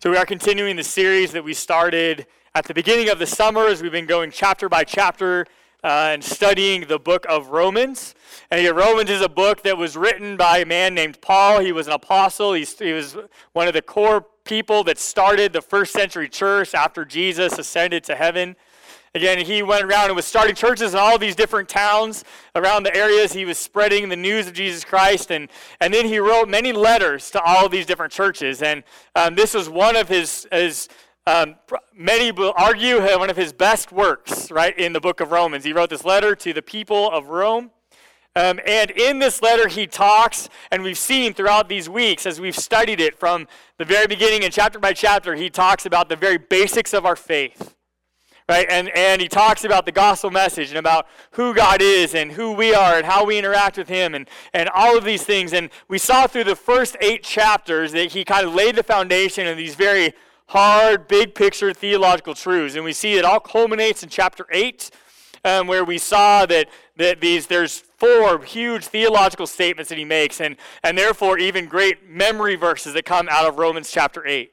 So, we are continuing the series that we started at the beginning of the summer as we've been going chapter by chapter uh, and studying the book of Romans. And again, Romans is a book that was written by a man named Paul. He was an apostle, He's, he was one of the core people that started the first century church after Jesus ascended to heaven. Again, he went around and was starting churches in all these different towns around the areas. He was spreading the news of Jesus Christ. And, and then he wrote many letters to all of these different churches. And um, this was one of his, his um, many will argue, one of his best works, right, in the book of Romans. He wrote this letter to the people of Rome. Um, and in this letter, he talks, and we've seen throughout these weeks as we've studied it from the very beginning and chapter by chapter, he talks about the very basics of our faith right? And, and he talks about the gospel message and about who God is and who we are and how we interact with him and, and all of these things. And we saw through the first eight chapters that he kind of laid the foundation of these very hard, big picture theological truths. And we see it all culminates in chapter 8. Um, where we saw that, that these there's four huge theological statements that he makes and, and therefore even great memory verses that come out of romans chapter 8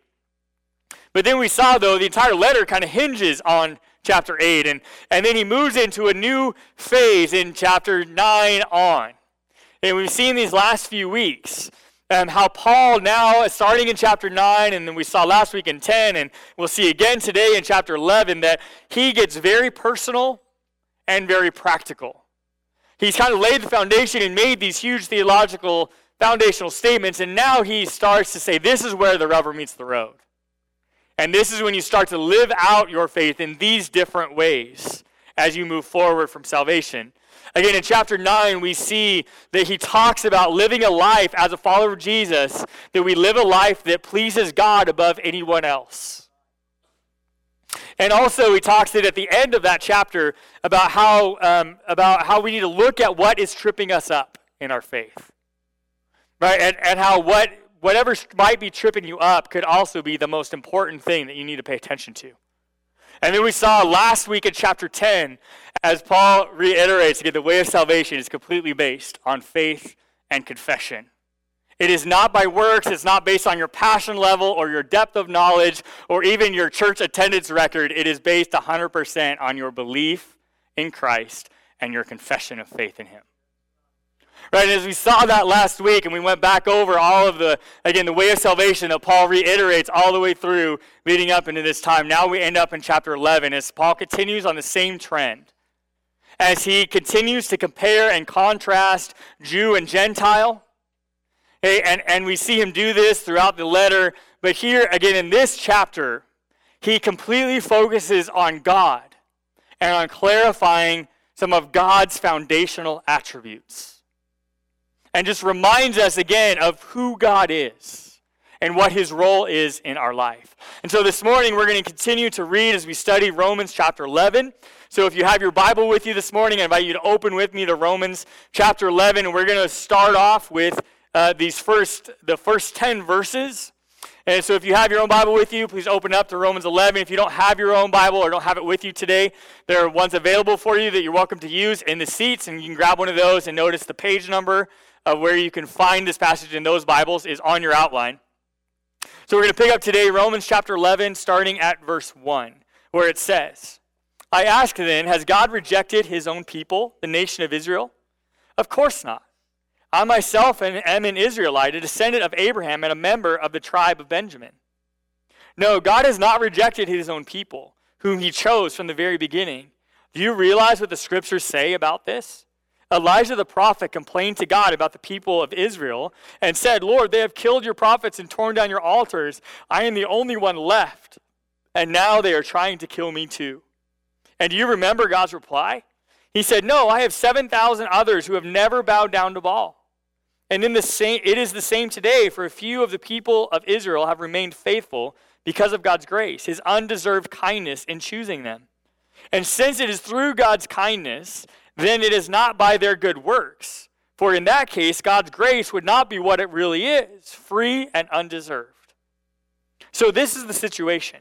but then we saw, though, the entire letter kind of hinges on chapter 8. And, and then he moves into a new phase in chapter 9 on. And we've seen these last few weeks um, how Paul now, starting in chapter 9, and then we saw last week in 10, and we'll see again today in chapter 11, that he gets very personal and very practical. He's kind of laid the foundation and made these huge theological foundational statements, and now he starts to say, This is where the rubber meets the road. And this is when you start to live out your faith in these different ways as you move forward from salvation. Again, in chapter 9, we see that he talks about living a life as a follower of Jesus, that we live a life that pleases God above anyone else. And also, he talks it at the end of that chapter about how, um, about how we need to look at what is tripping us up in our faith. Right? And, and how what whatever might be tripping you up could also be the most important thing that you need to pay attention to. And then we saw last week in chapter 10, as Paul reiterates again, the way of salvation is completely based on faith and confession. It is not by works, it's not based on your passion level or your depth of knowledge or even your church attendance record. It is based 100% on your belief in Christ and your confession of faith in Him. Right, and as we saw that last week, and we went back over all of the, again, the way of salvation that Paul reiterates all the way through leading up into this time. Now we end up in chapter 11 as Paul continues on the same trend. As he continues to compare and contrast Jew and Gentile. Hey, and, and we see him do this throughout the letter. But here, again, in this chapter, he completely focuses on God and on clarifying some of God's foundational attributes and just reminds us again of who God is and what his role is in our life. And so this morning we're going to continue to read as we study Romans chapter 11. So if you have your Bible with you this morning, I invite you to open with me to Romans chapter 11 and we're going to start off with uh, these first the first 10 verses. And so if you have your own Bible with you, please open up to Romans 11. If you don't have your own Bible or don't have it with you today, there are ones available for you that you're welcome to use in the seats, and you can grab one of those and notice the page number of where you can find this passage in those Bibles is on your outline. So we're going to pick up today Romans chapter 11, starting at verse 1, where it says, I ask then, has God rejected his own people, the nation of Israel? Of course not. I myself am an Israelite, a descendant of Abraham, and a member of the tribe of Benjamin. No, God has not rejected his own people, whom he chose from the very beginning. Do you realize what the scriptures say about this? Elijah the prophet complained to God about the people of Israel and said, Lord, they have killed your prophets and torn down your altars. I am the only one left, and now they are trying to kill me too. And do you remember God's reply? He said, No, I have 7,000 others who have never bowed down to Baal. And in the same, it is the same today, for a few of the people of Israel have remained faithful because of God's grace, his undeserved kindness in choosing them. And since it is through God's kindness then it is not by their good works. For in that case, God's grace would not be what it really is free and undeserved. So, this is the situation.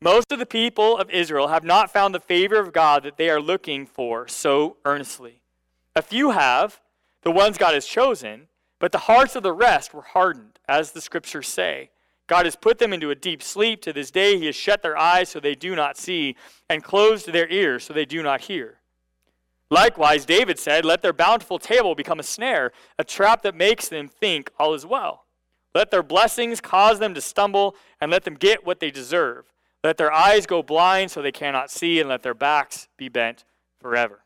Most of the people of Israel have not found the favor of God that they are looking for so earnestly. A few have, the ones God has chosen, but the hearts of the rest were hardened, as the scriptures say. God has put them into a deep sleep. To this day, He has shut their eyes so they do not see, and closed their ears so they do not hear. Likewise, David said, Let their bountiful table become a snare, a trap that makes them think all is well. Let their blessings cause them to stumble, and let them get what they deserve. Let their eyes go blind so they cannot see, and let their backs be bent forever.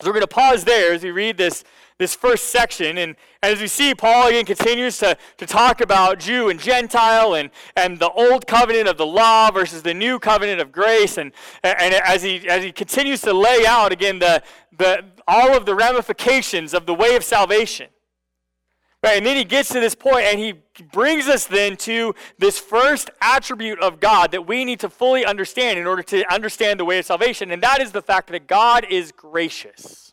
So we're going to pause there as we read this, this first section. And, as we see, Paul again continues to, to talk about Jew and Gentile and, and the old covenant of the law versus the new covenant of grace. And, and as, he, as he continues to lay out again the, the, all of the ramifications of the way of salvation. Right, and then he gets to this point and he brings us then to this first attribute of God that we need to fully understand in order to understand the way of salvation, and that is the fact that God is gracious.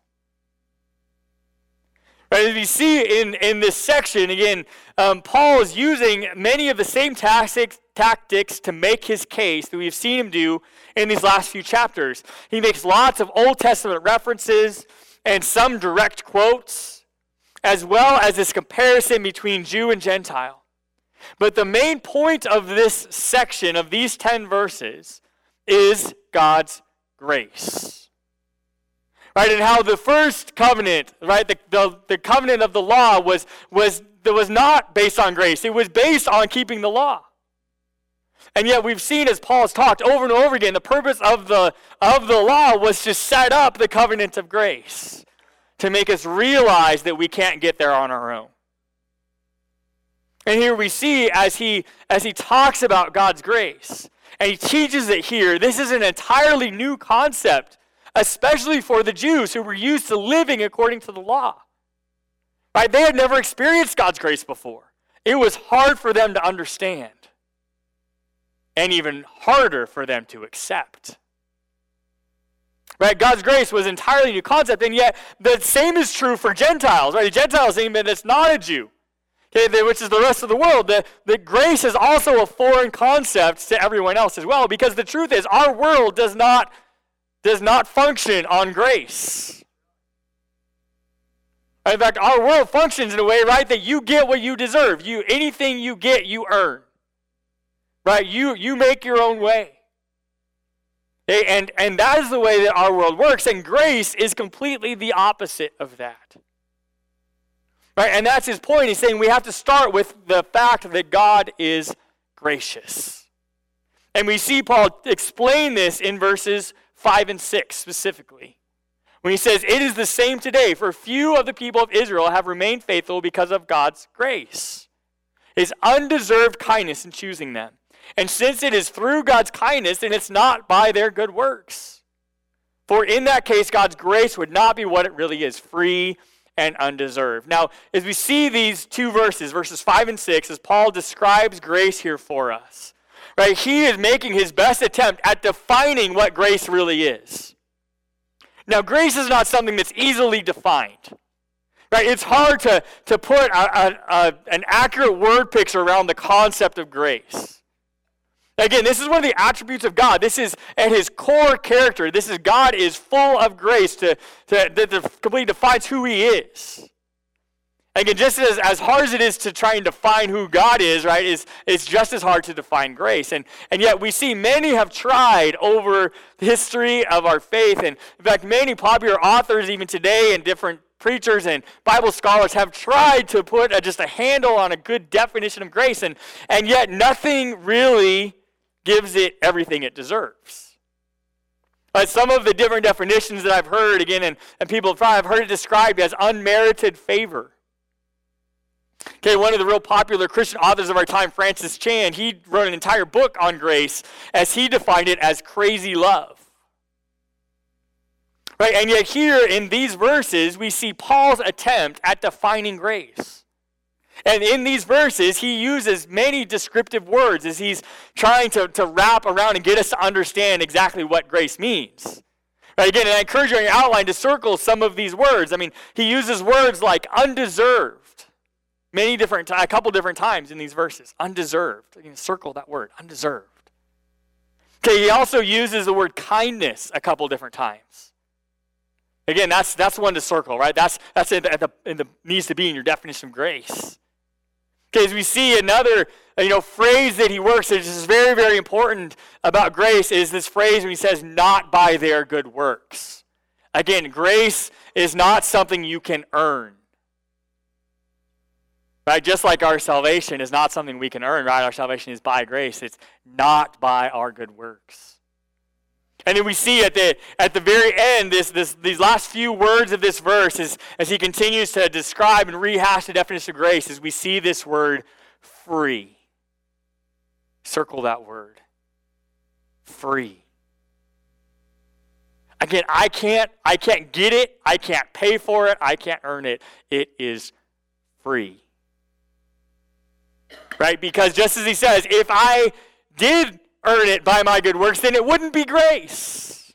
Right, as we see in, in this section, again, um, Paul is using many of the same tactics, tactics to make his case that we've seen him do in these last few chapters. He makes lots of Old Testament references and some direct quotes as well as this comparison between Jew and Gentile. But the main point of this section, of these 10 verses, is God's grace. Right? And how the first covenant, right, the, the, the covenant of the law was, was, was not based on grace, it was based on keeping the law. And yet we've seen, as Paul has talked over and over again, the purpose of the, of the law was to set up the covenant of grace to make us realize that we can't get there on our own. And here we see as he as he talks about God's grace and he teaches it here, this is an entirely new concept, especially for the Jews who were used to living according to the law. Right? They had never experienced God's grace before. It was hard for them to understand and even harder for them to accept. Right? God's grace was entirely new concept, and yet the same is true for Gentiles. Right? The Gentiles, even that's not a Jew, okay, which is the rest of the world. That the grace is also a foreign concept to everyone else as well, because the truth is, our world does not does not function on grace. In fact, our world functions in a way, right, that you get what you deserve. You anything you get, you earn. Right? You you make your own way. And, and that is the way that our world works. And grace is completely the opposite of that. Right? And that's his point. He's saying we have to start with the fact that God is gracious. And we see Paul explain this in verses 5 and 6 specifically. When he says, It is the same today, for few of the people of Israel have remained faithful because of God's grace, his undeserved kindness in choosing them. And since it is through God's kindness, then it's not by their good works. For in that case, God's grace would not be what it really is free and undeserved. Now, as we see these two verses, verses 5 and 6, as Paul describes grace here for us, right, he is making his best attempt at defining what grace really is. Now, grace is not something that's easily defined. Right? It's hard to, to put a, a, a, an accurate word picture around the concept of grace. Again, this is one of the attributes of God. This is at his core character. This is God is full of grace to, to, that completely defines who he is. Again, just as, as hard as it is to try and define who God is, right, is it's just as hard to define grace. And, and yet we see many have tried over the history of our faith. And in fact, many popular authors, even today, and different preachers and Bible scholars have tried to put a, just a handle on a good definition of grace. And, and yet nothing really gives it everything it deserves. Some of the different definitions that I've heard, again, and, and people have I've heard it described as unmerited favor. Okay, one of the real popular Christian authors of our time, Francis Chan, he wrote an entire book on grace as he defined it as crazy love. Right, and yet here in these verses, we see Paul's attempt at defining grace. And in these verses, he uses many descriptive words as he's trying to, to wrap around and get us to understand exactly what grace means. Right, again, and I encourage you in your outline to circle some of these words. I mean, he uses words like undeserved many different, a couple different times in these verses. Undeserved. You circle that word, undeserved. Okay, he also uses the word kindness a couple different times. Again, that's that's one to circle, right? That's that's in the, in the needs to be in your definition of grace. As we see another you know, phrase that he works, that is very, very important about grace, is this phrase when he says, not by their good works. Again, grace is not something you can earn. Right? Just like our salvation is not something we can earn, right? Our salvation is by grace. It's not by our good works. And then we see at the, at the very end, this, this, these last few words of this verse, is, as he continues to describe and rehash the definition of grace, as we see this word free. Circle that word free. Again, I can't, I can't get it, I can't pay for it, I can't earn it. It is free. Right? Because just as he says, if I did earn it by my good works, then it wouldn't be grace.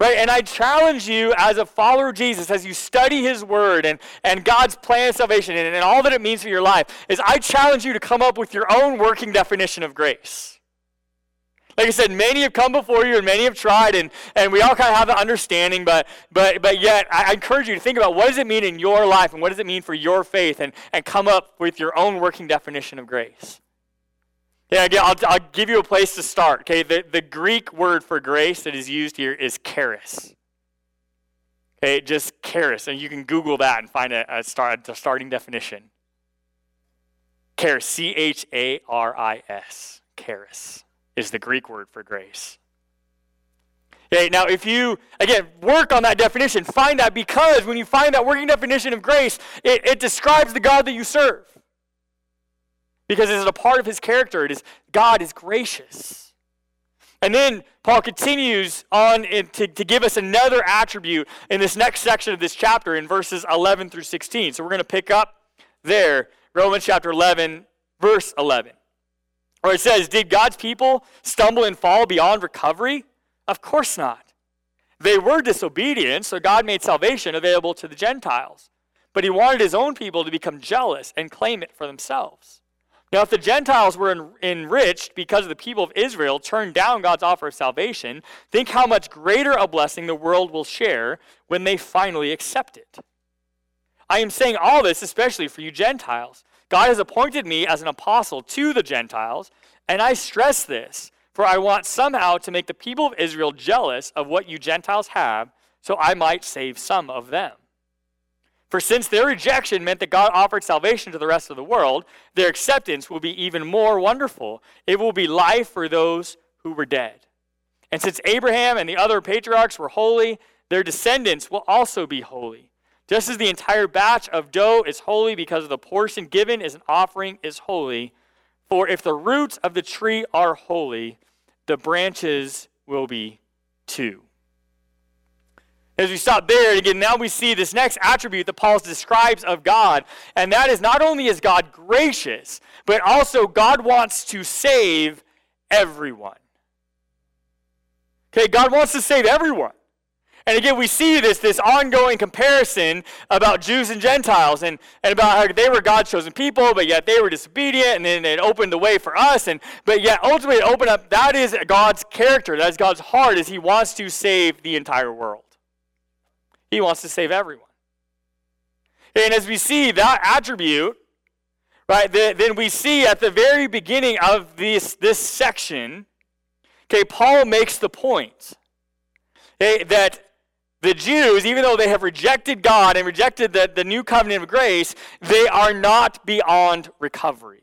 Right? And I challenge you as a follower of Jesus, as you study his word and, and God's plan of salvation and, and all that it means for your life, is I challenge you to come up with your own working definition of grace. Like I said, many have come before you and many have tried, and, and we all kind of have the understanding, but, but, but yet I encourage you to think about what does it mean in your life and what does it mean for your faith and, and come up with your own working definition of grace. Yeah, I'll, I'll give you a place to start. Okay, the, the Greek word for grace that is used here is charis. Okay, just charis, and you can Google that and find a, a, start, a starting definition. Charis, C H A R I S, charis is the Greek word for grace. Okay, now if you, again, work on that definition, find that because when you find that working definition of grace, it, it describes the God that you serve because it is a part of his character. It is God is gracious. And then Paul continues on to, to give us another attribute in this next section of this chapter in verses 11 through 16. So we're going to pick up there, Romans chapter 11, verse 11. Where it says, Did God's people stumble and fall beyond recovery? Of course not. They were disobedient, so God made salvation available to the Gentiles. But he wanted his own people to become jealous and claim it for themselves. Now, if the Gentiles were en- enriched because the people of Israel turned down God's offer of salvation, think how much greater a blessing the world will share when they finally accept it. I am saying all this especially for you Gentiles. God has appointed me as an apostle to the Gentiles, and I stress this, for I want somehow to make the people of Israel jealous of what you Gentiles have, so I might save some of them. For since their rejection meant that God offered salvation to the rest of the world, their acceptance will be even more wonderful. It will be life for those who were dead. And since Abraham and the other patriarchs were holy, their descendants will also be holy. Just as the entire batch of dough is holy because of the portion given as an offering is holy, for if the roots of the tree are holy, the branches will be too. As we stop there, again, now we see this next attribute that Paul describes of God, and that is not only is God gracious, but also God wants to save everyone. Okay, God wants to save everyone. And again, we see this, this ongoing comparison about Jews and Gentiles and, and about how they were God's chosen people, but yet they were disobedient, and then it opened the way for us. And but yet ultimately it opened up that is God's character, that is God's heart, is He wants to save the entire world. He wants to save everyone. And as we see that attribute, right, then we see at the very beginning of this, this section, okay, Paul makes the point okay, that the Jews, even though they have rejected God and rejected the, the new covenant of grace, they are not beyond recovery.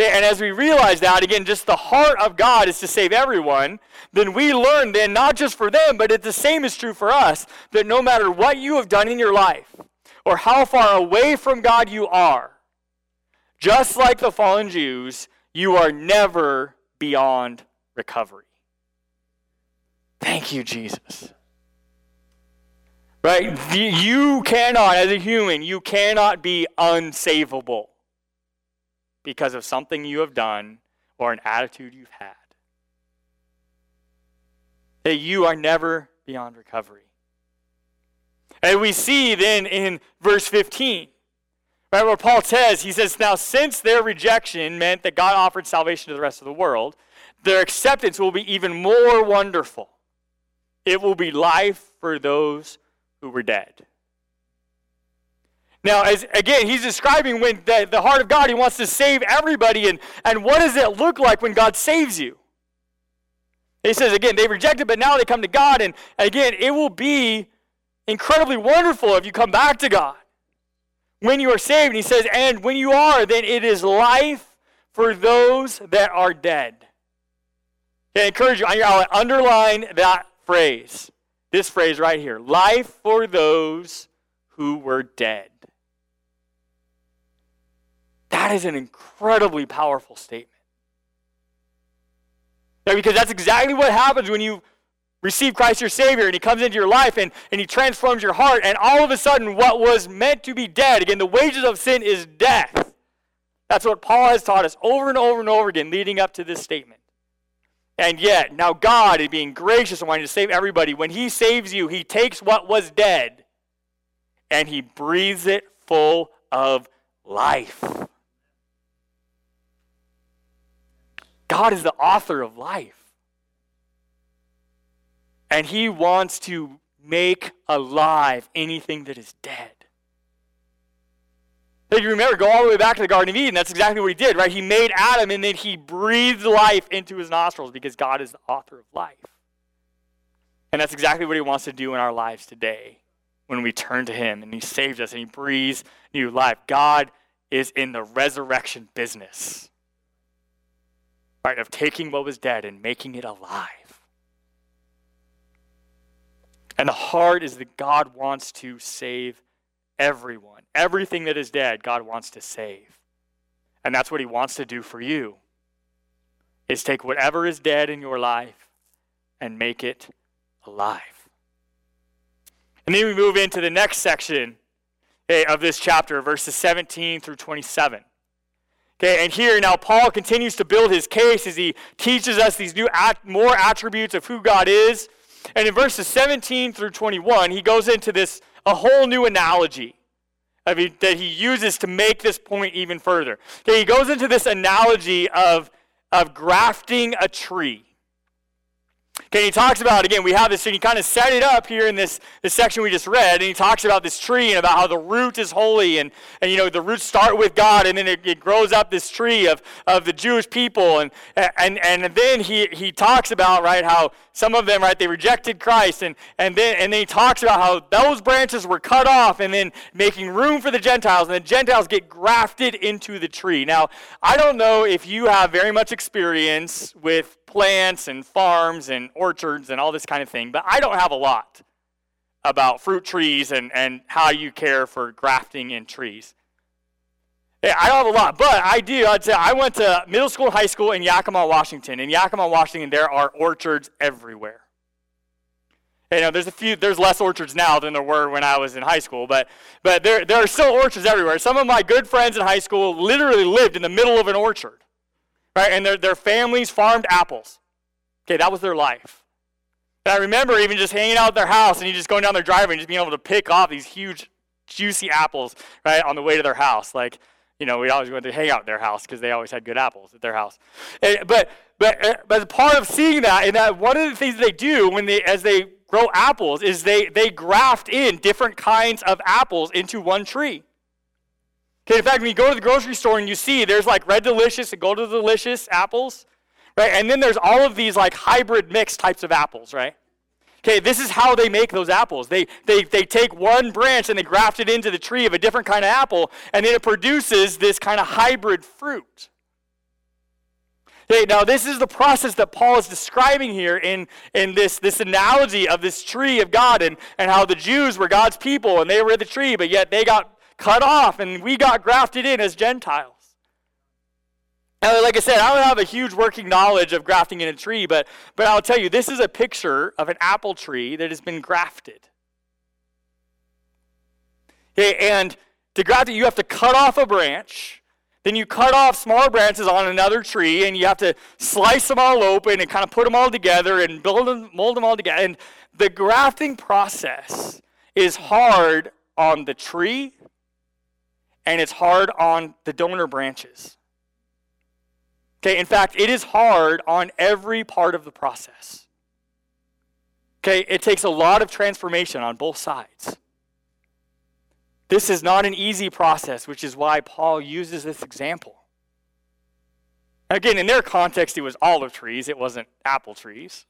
Okay, and as we realize that, again, just the heart of God is to save everyone, then we learn then not just for them, but it, the same is true for us, that no matter what you have done in your life or how far away from God you are, just like the fallen Jews, you are never beyond recovery. Thank you, Jesus. Right? You cannot, as a human, you cannot be unsavable because of something you have done or an attitude you've had. That you are never beyond recovery. And we see then in verse 15, right, where Paul says, he says, Now since their rejection meant that God offered salvation to the rest of the world, their acceptance will be even more wonderful. It will be life for those who were dead. Now, as again, he's describing when the, the heart of God, he wants to save everybody. And, and what does it look like when God saves you? He says, again, they rejected, but now they come to God. And again, it will be incredibly wonderful if you come back to God when you are saved. And he says, and when you are, then it is life for those that are dead. I encourage you, I'll underline that phrase, this phrase right here life for those who were dead. That is an incredibly powerful statement. Yeah, because that's exactly what happens when you receive Christ your Savior and He comes into your life and, and He transforms your heart, and all of a sudden, what was meant to be dead, again, the wages of sin is death. That's what Paul has taught us over and over and over again, leading up to this statement. And yet, now God being gracious and wanting to save everybody. When He saves you, He takes what was dead and He breathes it full of life. God is the author of life. And he wants to make alive anything that is dead. If you remember, go all the way back to the Garden of Eden. That's exactly what he did, right? He made Adam and then he breathed life into his nostrils because God is the author of life. And that's exactly what he wants to do in our lives today when we turn to him and he saves us and he breathes new life. God is in the resurrection business right, of taking what was dead and making it alive. And the heart is that God wants to save everyone. Everything that is dead, God wants to save. And that's what he wants to do for you. Is take whatever is dead in your life and make it alive. And then we move into the next section eh, of this chapter, verses 17 through 27. Okay, and here now Paul continues to build his case as he teaches us these new at, more attributes of who God is. And in verses 17 through 21, he goes into this a whole new analogy he, that he uses to make this point even further. Okay, he goes into this analogy of, of grafting a tree. Okay, he talks about, again, we have this, and he kind of set it up here in this, this section we just read, and he talks about this tree and about how the root is holy, and, and you know, the roots start with God, and then it, it grows up this tree of, of the Jewish people, and, and, and then he, he talks about, right, how some of them, right, they rejected Christ, and, and, then, and then he talks about how those branches were cut off, and then making room for the Gentiles, and the Gentiles get grafted into the tree. Now, I don't know if you have very much experience with plants and farms and orchards and all this kind of thing, but I don't have a lot about fruit trees and, and how you care for grafting in trees. I don't have a lot, but I do. I'd say I went to middle school high school in Yakima, Washington. In Yakima, Washington, there are orchards everywhere. You know, there's a few, there's less orchards now than there were when I was in high school, but, but there, there are still orchards everywhere. Some of my good friends in high school literally lived in the middle of an orchard right? And their, their families farmed apples. Okay, that was their life. And I remember even just hanging out at their house and you just going down their driveway and just being able to pick off these huge, juicy apples, right, on the way to their house. Like, you know, we always went to hang out at their house because they always had good apples at their house. And, but, but, uh, but part of seeing that, and that one of the things they do when they, as they grow apples, is they, they graft in different kinds of apples into one tree. Okay, in fact, when you go to the grocery store and you see there's like Red Delicious and Golden Delicious apples, right? And then there's all of these like hybrid mix types of apples, right? Okay, this is how they make those apples. They, they, they take one branch and they graft it into the tree of a different kind of apple, and then it produces this kind of hybrid fruit. Okay, now this is the process that Paul is describing here in, in this, this analogy of this tree of God and, and how the Jews were God's people and they were the tree, but yet they got cut off and we got grafted in as Gentiles. Like I said, I don't have a huge working knowledge of grafting in a tree, but, but I'll tell you, this is a picture of an apple tree that has been grafted. Okay, and to graft it, you have to cut off a branch. Then you cut off smaller branches on another tree, and you have to slice them all open and kind of put them all together and build them, mold them all together. And the grafting process is hard on the tree and it's hard on the donor branches. Okay, in fact, it is hard on every part of the process. Okay, it takes a lot of transformation on both sides. This is not an easy process, which is why Paul uses this example. Again, in their context, it was olive trees, it wasn't apple trees.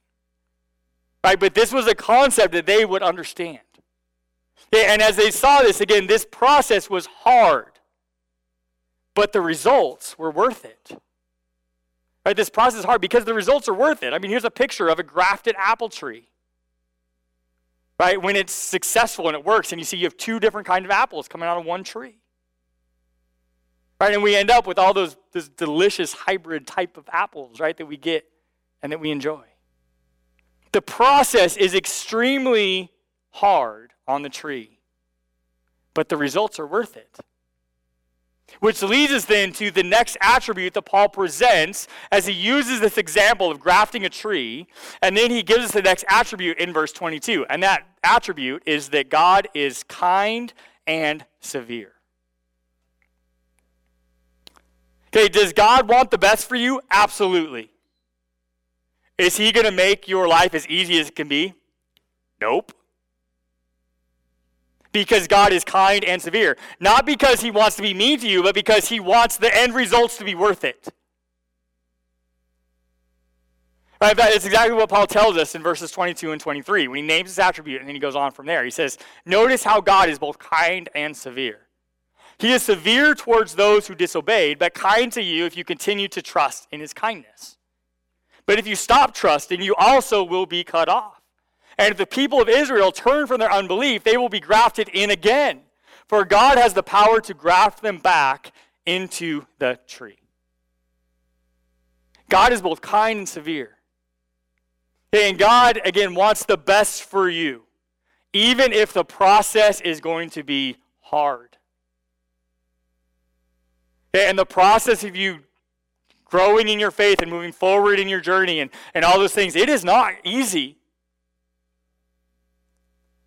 Right? But this was a concept that they would understand. And as they saw this, again, this process was hard, but the results were worth it. Right? This process is hard because the results are worth it. I mean, here's a picture of a grafted apple tree. Right? When it's successful and it works, and you see you have two different kinds of apples coming out of one tree. Right? And we end up with all those delicious hybrid type of apples, right, that we get and that we enjoy. The process is extremely hard on the tree, but the results are worth it. Which leads us then to the next attribute that Paul presents as he uses this example of grafting a tree, and then he gives us the next attribute in verse 22. And that attribute is that God is kind and severe. Okay, does God want the best for you? Absolutely. Is he going to make your life as easy as it can be? Nope. Because God is kind and severe. Not because he wants to be mean to you, but because he wants the end results to be worth it. Right, that's exactly what Paul tells us in verses 22 and 23 when he names his attribute and then he goes on from there. He says, Notice how God is both kind and severe. He is severe towards those who disobeyed, but kind to you if you continue to trust in his kindness. But if you stop trusting, you also will be cut off. And if the people of Israel turn from their unbelief, they will be grafted in again. For God has the power to graft them back into the tree. God is both kind and severe. And God, again, wants the best for you, even if the process is going to be hard. And the process of you growing in your faith and moving forward in your journey and, and all those things. It is not easy.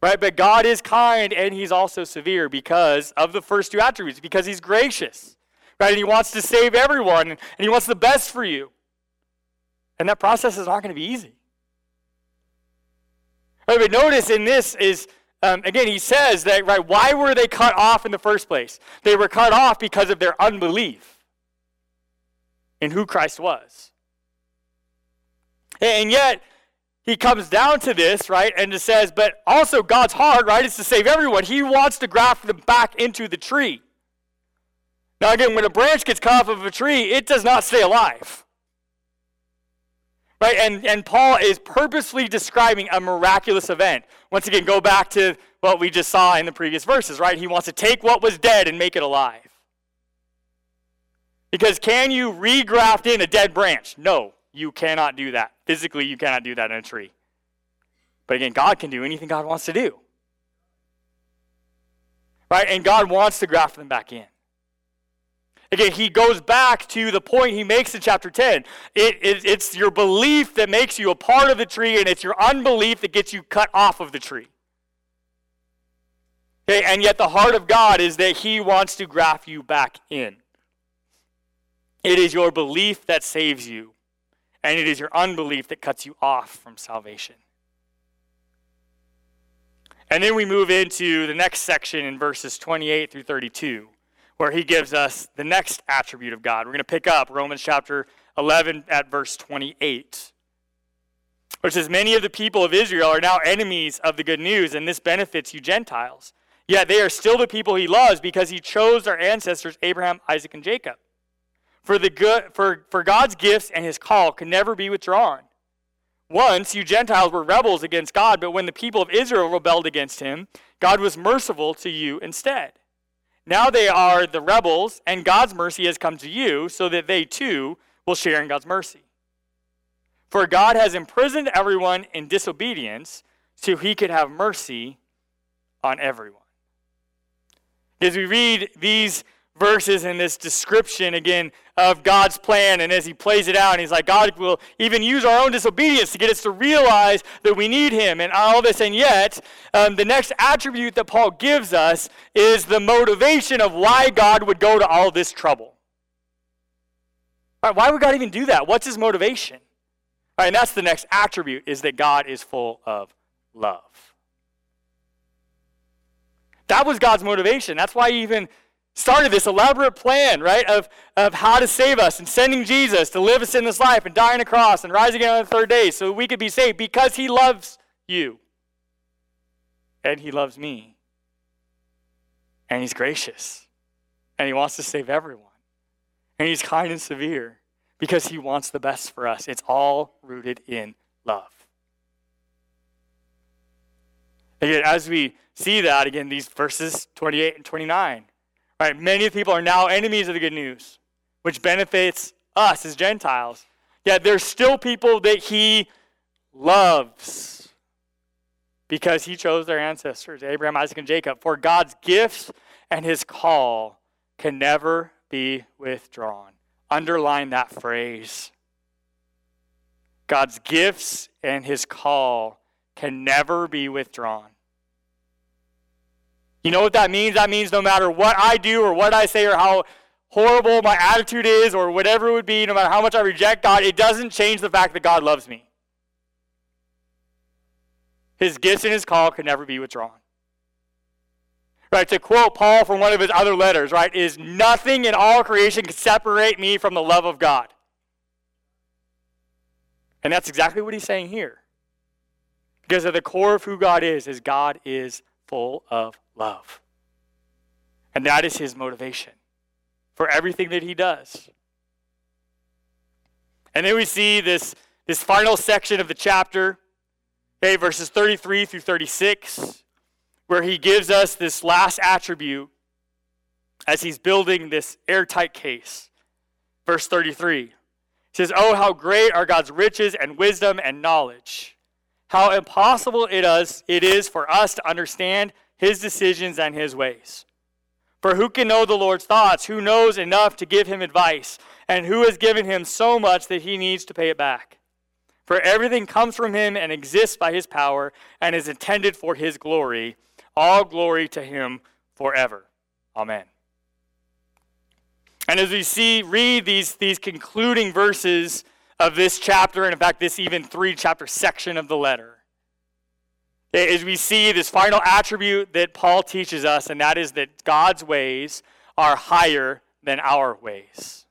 Right? But God is kind and He's also severe because of the first two attributes, because He's gracious. Right? And He wants to save everyone and He wants the best for you. And that process is not going to be easy. Right, but notice in this is um, again, he says that, right, why were they cut off in the first place? They were cut off because of their unbelief in who Christ was. And yet, he comes down to this, right, and just says, but also God's heart, right, is to save everyone. He wants to graft them back into the tree. Now, again, when a branch gets cut off of a tree, it does not stay alive. Right? And, and Paul is purposely describing a miraculous event. Once again, go back to what we just saw in the previous verses, right? He wants to take what was dead and make it alive. Because can you regraft in a dead branch? No, you cannot do that. Physically, you cannot do that in a tree. But again, God can do anything God wants to do. Right? And God wants to graft them back in. Again, he goes back to the point he makes in chapter 10. It, it, it's your belief that makes you a part of the tree, and it's your unbelief that gets you cut off of the tree. Okay, and yet the heart of God is that he wants to graft you back in. It is your belief that saves you, and it is your unbelief that cuts you off from salvation. And then we move into the next section in verses 28 through 32, where he gives us the next attribute of God. We're going to pick up Romans chapter 11 at verse 28, which says, Many of the people of Israel are now enemies of the good news, and this benefits you Gentiles. Yet they are still the people he loves because he chose our ancestors, Abraham, Isaac, and Jacob. For, the good, for, for God's gifts and his call can never be withdrawn. Once you Gentiles were rebels against God, but when the people of Israel rebelled against him, God was merciful to you instead. Now they are the rebels, and God's mercy has come to you, so that they too will share in God's mercy. For God has imprisoned everyone in disobedience, so he could have mercy on everyone. As we read these verses in this description again of God's plan. And as he plays it out, and he's like, God will even use our own disobedience to get us to realize that we need him and all this. And yet, um, the next attribute that Paul gives us is the motivation of why God would go to all this trouble. why would God even do that? What's his motivation? All right, and that's the next attribute is that God is full of love. That was God's motivation. That's why he even started this elaborate plan, right, of, of how to save us and sending Jesus to live us in this life and die on a cross and rise again on the third day so we could be saved because he loves you. And he loves me. And he's gracious. And he wants to save everyone. And he's kind and severe because he wants the best for us. It's all rooted in love. Again, as we see that, again, these verses 28 and 29, right? Many people are now enemies of the good news, which benefits us as Gentiles. Yet there's still people that he loves because he chose their ancestors, Abraham, Isaac, and Jacob. For God's gifts and his call can never be withdrawn. Underline that phrase. God's gifts and his call can never be withdrawn. You know what that means? That means no matter what I do or what I say or how horrible my attitude is or whatever it would be, no matter how much I reject God, it doesn't change the fact that God loves me. His gifts and his call can never be withdrawn. Right, to quote Paul from one of his other letters, right, is nothing in all creation can separate me from the love of God. And that's exactly what he's saying here. Because at the core of who God is, is God is full of love. And that is his motivation for everything that he does. And then we see this, this final section of the chapter, okay, verses 33 through 36, where he gives us this last attribute as he's building this airtight case. Verse 33 says, Oh, how great are God's riches and wisdom and knowledge! How impossible it is, it is for us to understand his decisions and his ways. For who can know the Lord's thoughts? Who knows enough to give him advice? And who has given him so much that he needs to pay it back? For everything comes from him and exists by his power and is intended for his glory. All glory to him forever. Amen. And as we see, read these, these concluding verses of this chapter, and in fact, this even three chapter section of the letter, as we see this final attribute that Paul teaches us, and that is that God's ways are higher than our ways.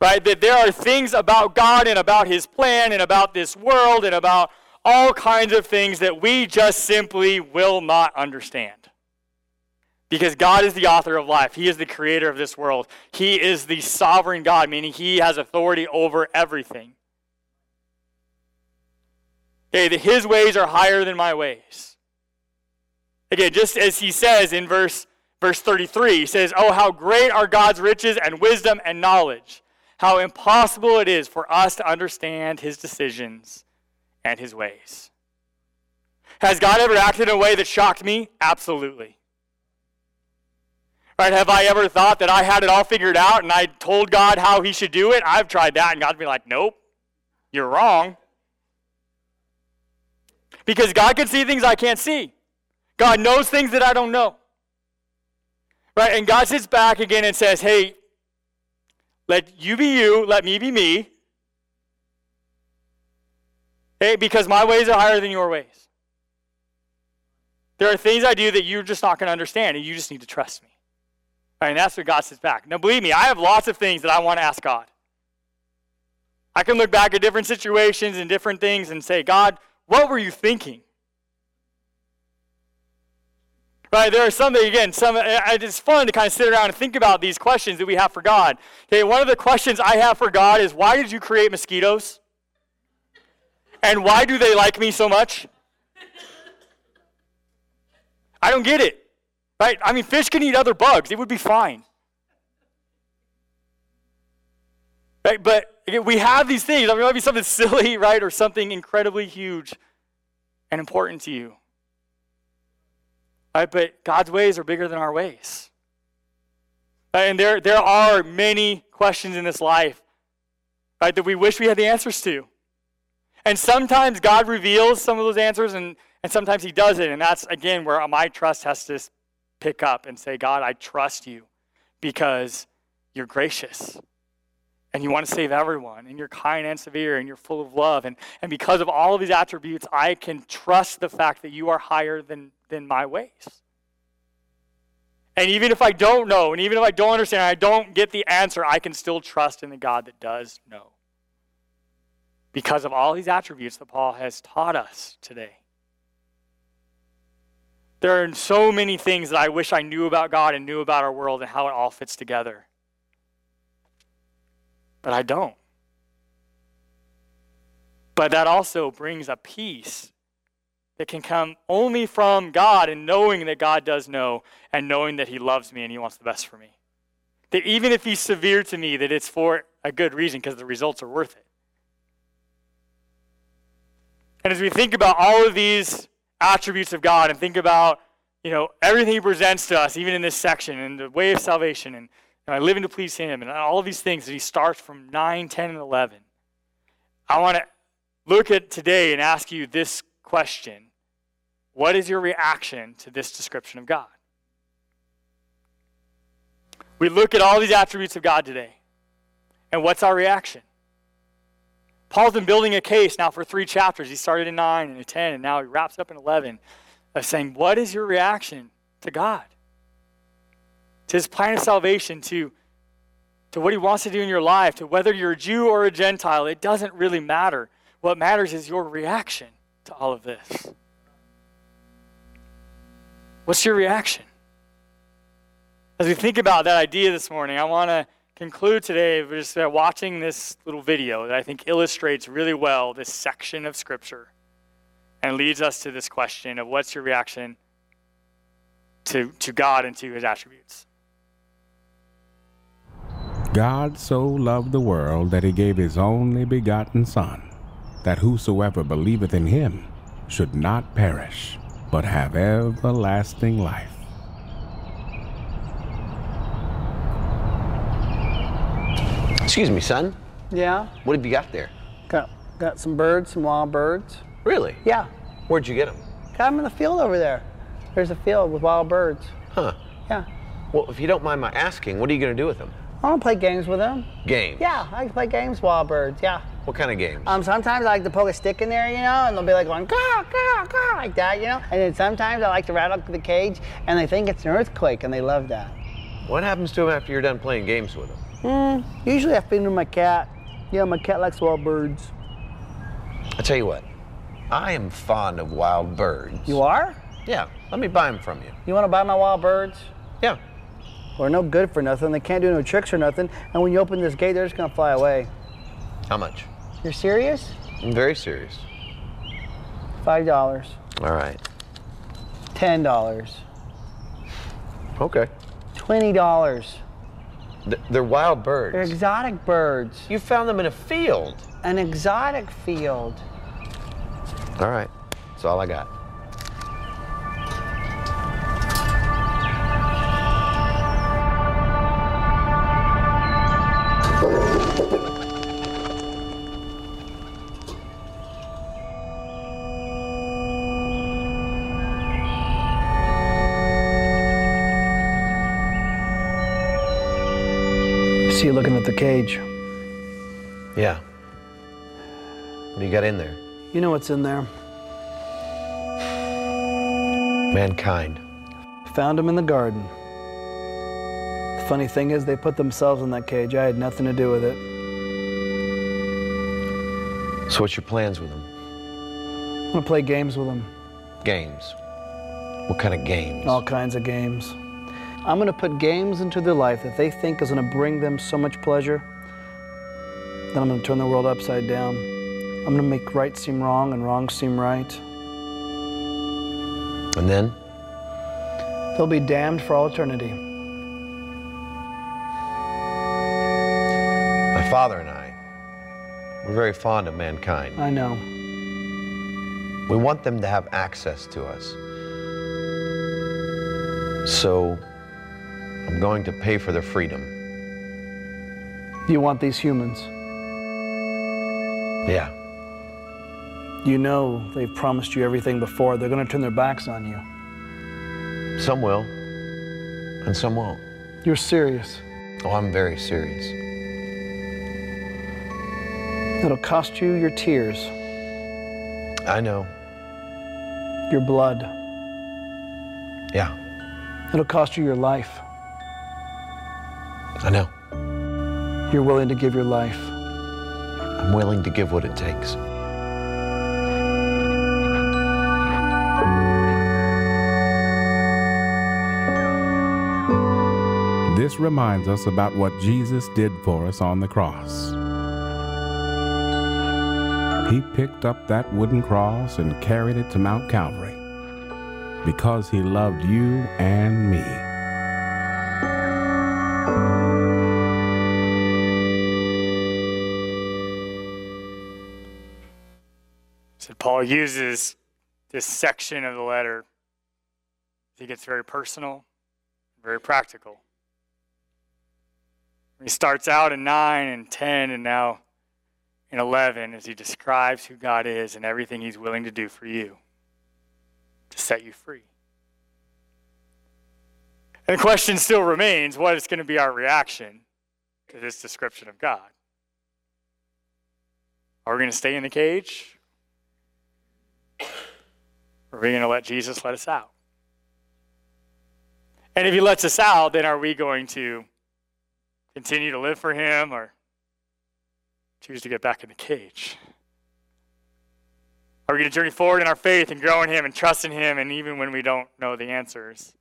Right? That there are things about God and about his plan and about this world and about all kinds of things that we just simply will not understand. Because God is the author of life. He is the creator of this world. He is the sovereign God, meaning He has authority over everything. Okay, that his ways are higher than my ways. Again, just as he says in verse, verse 33, he says, Oh, how great are God's riches and wisdom and knowledge. How impossible it is for us to understand his decisions and his ways. Has God ever acted in a way that shocked me? Absolutely. Right? Have I ever thought that I had it all figured out and I told God how he should do it? I've tried that, and God's been like, nope, you're wrong. Because God can see things I can't see. God knows things that I don't know. Right? And God sits back again and says, hey, let you be you, let me be me. Hey, because my ways are higher than your ways. There are things I do that you're just not going to understand, and you just need to trust me. Right, and that's what God sits back. Now, believe me, I have lots of things that I want to ask God. I can look back at different situations and different things and say, God, what were you thinking? Right, there are some that, again, some, it's fun to kind of sit around and think about these questions that we have for God. Okay, one of the questions I have for God is why did you create mosquitoes? And why do they like me so much? I don't get it. Right? I mean, fish can eat other bugs, it would be fine. Right? But again, we have these things. I mean, it might be something silly, right, or something incredibly huge and important to you. Right? But God's ways are bigger than our ways. Right? And there, there are many questions in this life right, that we wish we had the answers to. And sometimes God reveals some of those answers, and, and sometimes He doesn't. And that's, again, where my trust has to pick up and say, God, I trust you because you're gracious and you want to save everyone, and you're kind and severe, and you're full of love. And, and because of all of these attributes, I can trust the fact that you are higher than than my ways. And even if I don't know, and even if I don't understand, I don't get the answer, I can still trust in the God that does know. Because of all these attributes that Paul has taught us today. There are so many things that I wish I knew about God and knew about our world and how it all fits together. But I don't. But that also brings a peace that can come only from God and knowing that God does know and knowing that He loves me and He wants the best for me. That even if He's severe to me, that it's for a good reason because the results are worth it. And as we think about all of these attributes of God and think about, you know, everything He presents to us, even in this section, and the way of salvation, and, and I living to please Him, and all of these things that He starts from 9, 10, and 11, I want to look at today and ask you this question What is your reaction to this description of God? We look at all these attributes of God today, and what's our reaction? Paul's been building a case now for three chapters. He started in 9 and in 10, and now he wraps up in 11 of saying, What is your reaction to God? To his plan of salvation, to, to what he wants to do in your life, to whether you're a Jew or a Gentile, it doesn't really matter. What matters is your reaction to all of this. What's your reaction? As we think about that idea this morning, I want to conclude today with just uh, watching this little video that I think illustrates really well this section of Scripture and leads us to this question of what's your reaction to, to God and to his attributes. God so loved the world that he gave his only begotten Son, that whosoever believeth in him should not perish, but have everlasting life. Excuse me, son. Yeah, What have you got there? got got some birds, some wild birds. Really? Yeah, Where'd you get them? got them in the field over there. There's a field with wild birds. Huh. Yeah, Well, if you don't mind my asking, what are you going to do with them? I want to play games with them. Games. Yeah, I like to play games with wild birds. Yeah. What kind of games? Um, sometimes I like to poke a stick in there, you know, and they'll be like going caw caw caw like that, you know. And then sometimes I like to rattle the cage, and they think it's an earthquake, and they love that. what happens to them after you're done playing games with them? Hmm. Usually I feed them my cat. Yeah, my cat likes wild birds. I tell you what, I am fond of wild birds. You are? Yeah. Let me buy them from you. You want to buy my wild birds? Yeah. They're no good for nothing. They can't do no tricks or nothing. And when you open this gate, they're just gonna fly away. How much? You're serious? I'm very serious. Five dollars. All right. Ten dollars. Okay. Twenty dollars. Th- they're wild birds. They're exotic birds. You found them in a field. An exotic field. All right. That's all I got. Cage. Yeah. What do you got in there? You know what's in there. Mankind. Found them in the garden. The funny thing is, they put themselves in that cage. I had nothing to do with it. So what's your plans with them? I'm gonna play games with them. Games. What kind of games? All kinds of games. I'm gonna put games into their life that they think is gonna bring them so much pleasure. Then I'm gonna turn the world upside down. I'm gonna make right seem wrong and wrong seem right. And then? They'll be damned for all eternity. My father and I, we're very fond of mankind. I know. We want them to have access to us. So I'm going to pay for their freedom. You want these humans. Yeah. You know they've promised you everything before. They're gonna turn their backs on you. Some will, and some won't. You're serious. Oh, I'm very serious. It'll cost you your tears, I know. your blood, Yeah, It'll cost you your life. I know. You're willing to give your life. I'm willing to give what it takes. This reminds us about what Jesus did for us on the cross. He picked up that wooden cross and carried it to Mount Calvary because he loved you and me. Paul uses this section of the letter. He gets very personal, very practical. He starts out in 9 and 10 and now in 11 as he describes who God is and everything he's willing to do for you to set you free. And the question still remains what is going to be our reaction to this description of God? Are we going to stay in the cage? Are we going to let Jesus let us out? And if he lets us out, then are we going to continue to live for him or choose to get back in the cage? Are we going to journey forward in our faith and grow in him and trust in him, and even when we don't know the answers?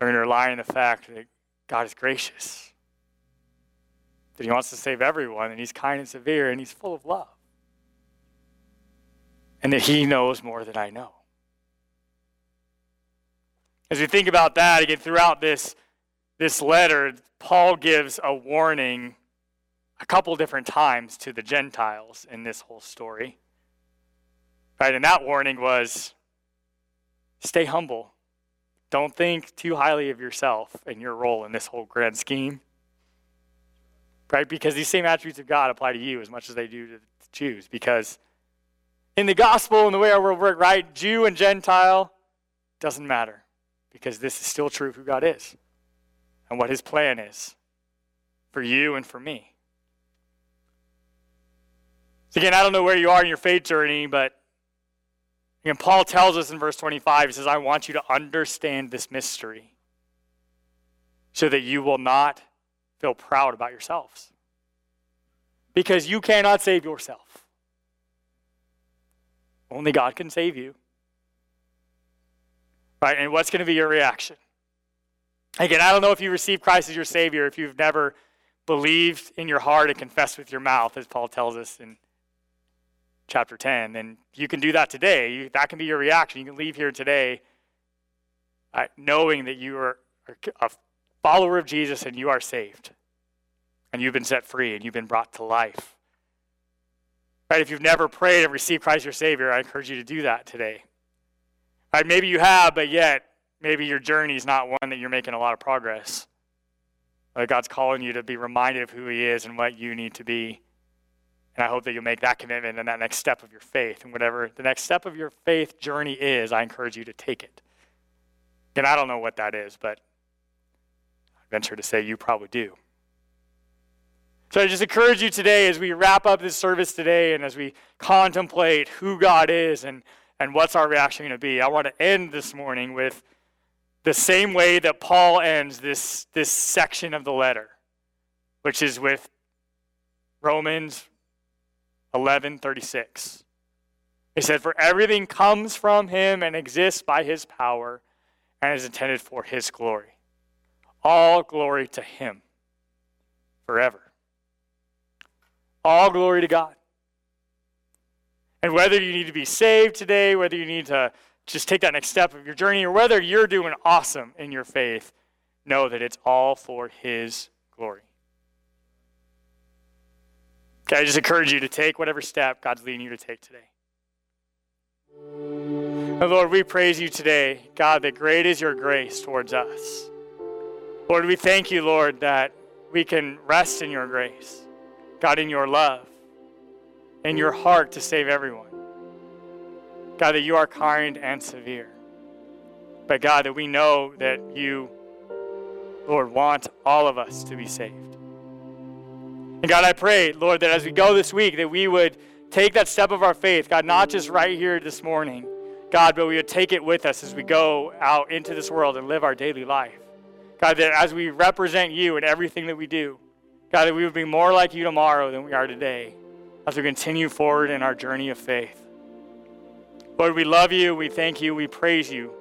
Are we going to rely on the fact that God is gracious, that he wants to save everyone, and he's kind and severe, and he's full of love? And that he knows more than I know. As we think about that, again, throughout this, this letter, Paul gives a warning a couple different times to the Gentiles in this whole story. Right? And that warning was stay humble. Don't think too highly of yourself and your role in this whole grand scheme. Right? Because these same attributes of God apply to you as much as they do to the Jews. Because in the gospel and the way our world works, right? Jew and Gentile doesn't matter because this is still true of who God is and what his plan is for you and for me. So, again, I don't know where you are in your faith journey, but again, Paul tells us in verse 25, he says, I want you to understand this mystery so that you will not feel proud about yourselves. Because you cannot save yourself. Only God can save you. Right? And what's going to be your reaction? Again, I don't know if you received Christ as your Savior, if you've never believed in your heart and confessed with your mouth, as Paul tells us in chapter 10, then you can do that today. You, that can be your reaction. You can leave here today uh, knowing that you are a follower of Jesus and you are saved. And you've been set free and you've been brought to life. Right? If you've never prayed and received Christ your Savior, I encourage you to do that today. Right? Maybe you have, but yet maybe your journey is not one that you're making a lot of progress. Like God's calling you to be reminded of who He is and what you need to be. And I hope that you'll make that commitment and that next step of your faith. And whatever the next step of your faith journey is, I encourage you to take it. And I don't know what that is, but I venture to say you probably do. So I just encourage you today as we wrap up this service today and as we contemplate who God is and, and what's our reaction going to be. I want to end this morning with the same way that Paul ends this, this section of the letter, which is with Romans 11:36. He said, "For everything comes from him and exists by his power and is intended for his glory. All glory to him forever." All glory to God. And whether you need to be saved today, whether you need to just take that next step of your journey, or whether you're doing awesome in your faith, know that it's all for His glory. Okay, I just encourage you to take whatever step God's leading you to take today. And Lord, we praise you today, God, that great is your grace towards us. Lord, we thank you, Lord, that we can rest in your grace. God, in your love, in your heart to save everyone. God, that you are kind and severe. But God, that we know that you, Lord, want all of us to be saved. And God, I pray, Lord, that as we go this week, that we would take that step of our faith, God, not just right here this morning, God, but we would take it with us as we go out into this world and live our daily life. God, that as we represent you in everything that we do, God, that we would be more like you tomorrow than we are today as we continue forward in our journey of faith. Lord, we love you, we thank you, we praise you,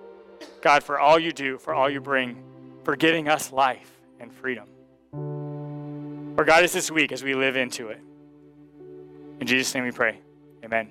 God, for all you do, for all you bring, for giving us life and freedom. Lord, guide us this week as we live into it. In Jesus' name we pray. Amen.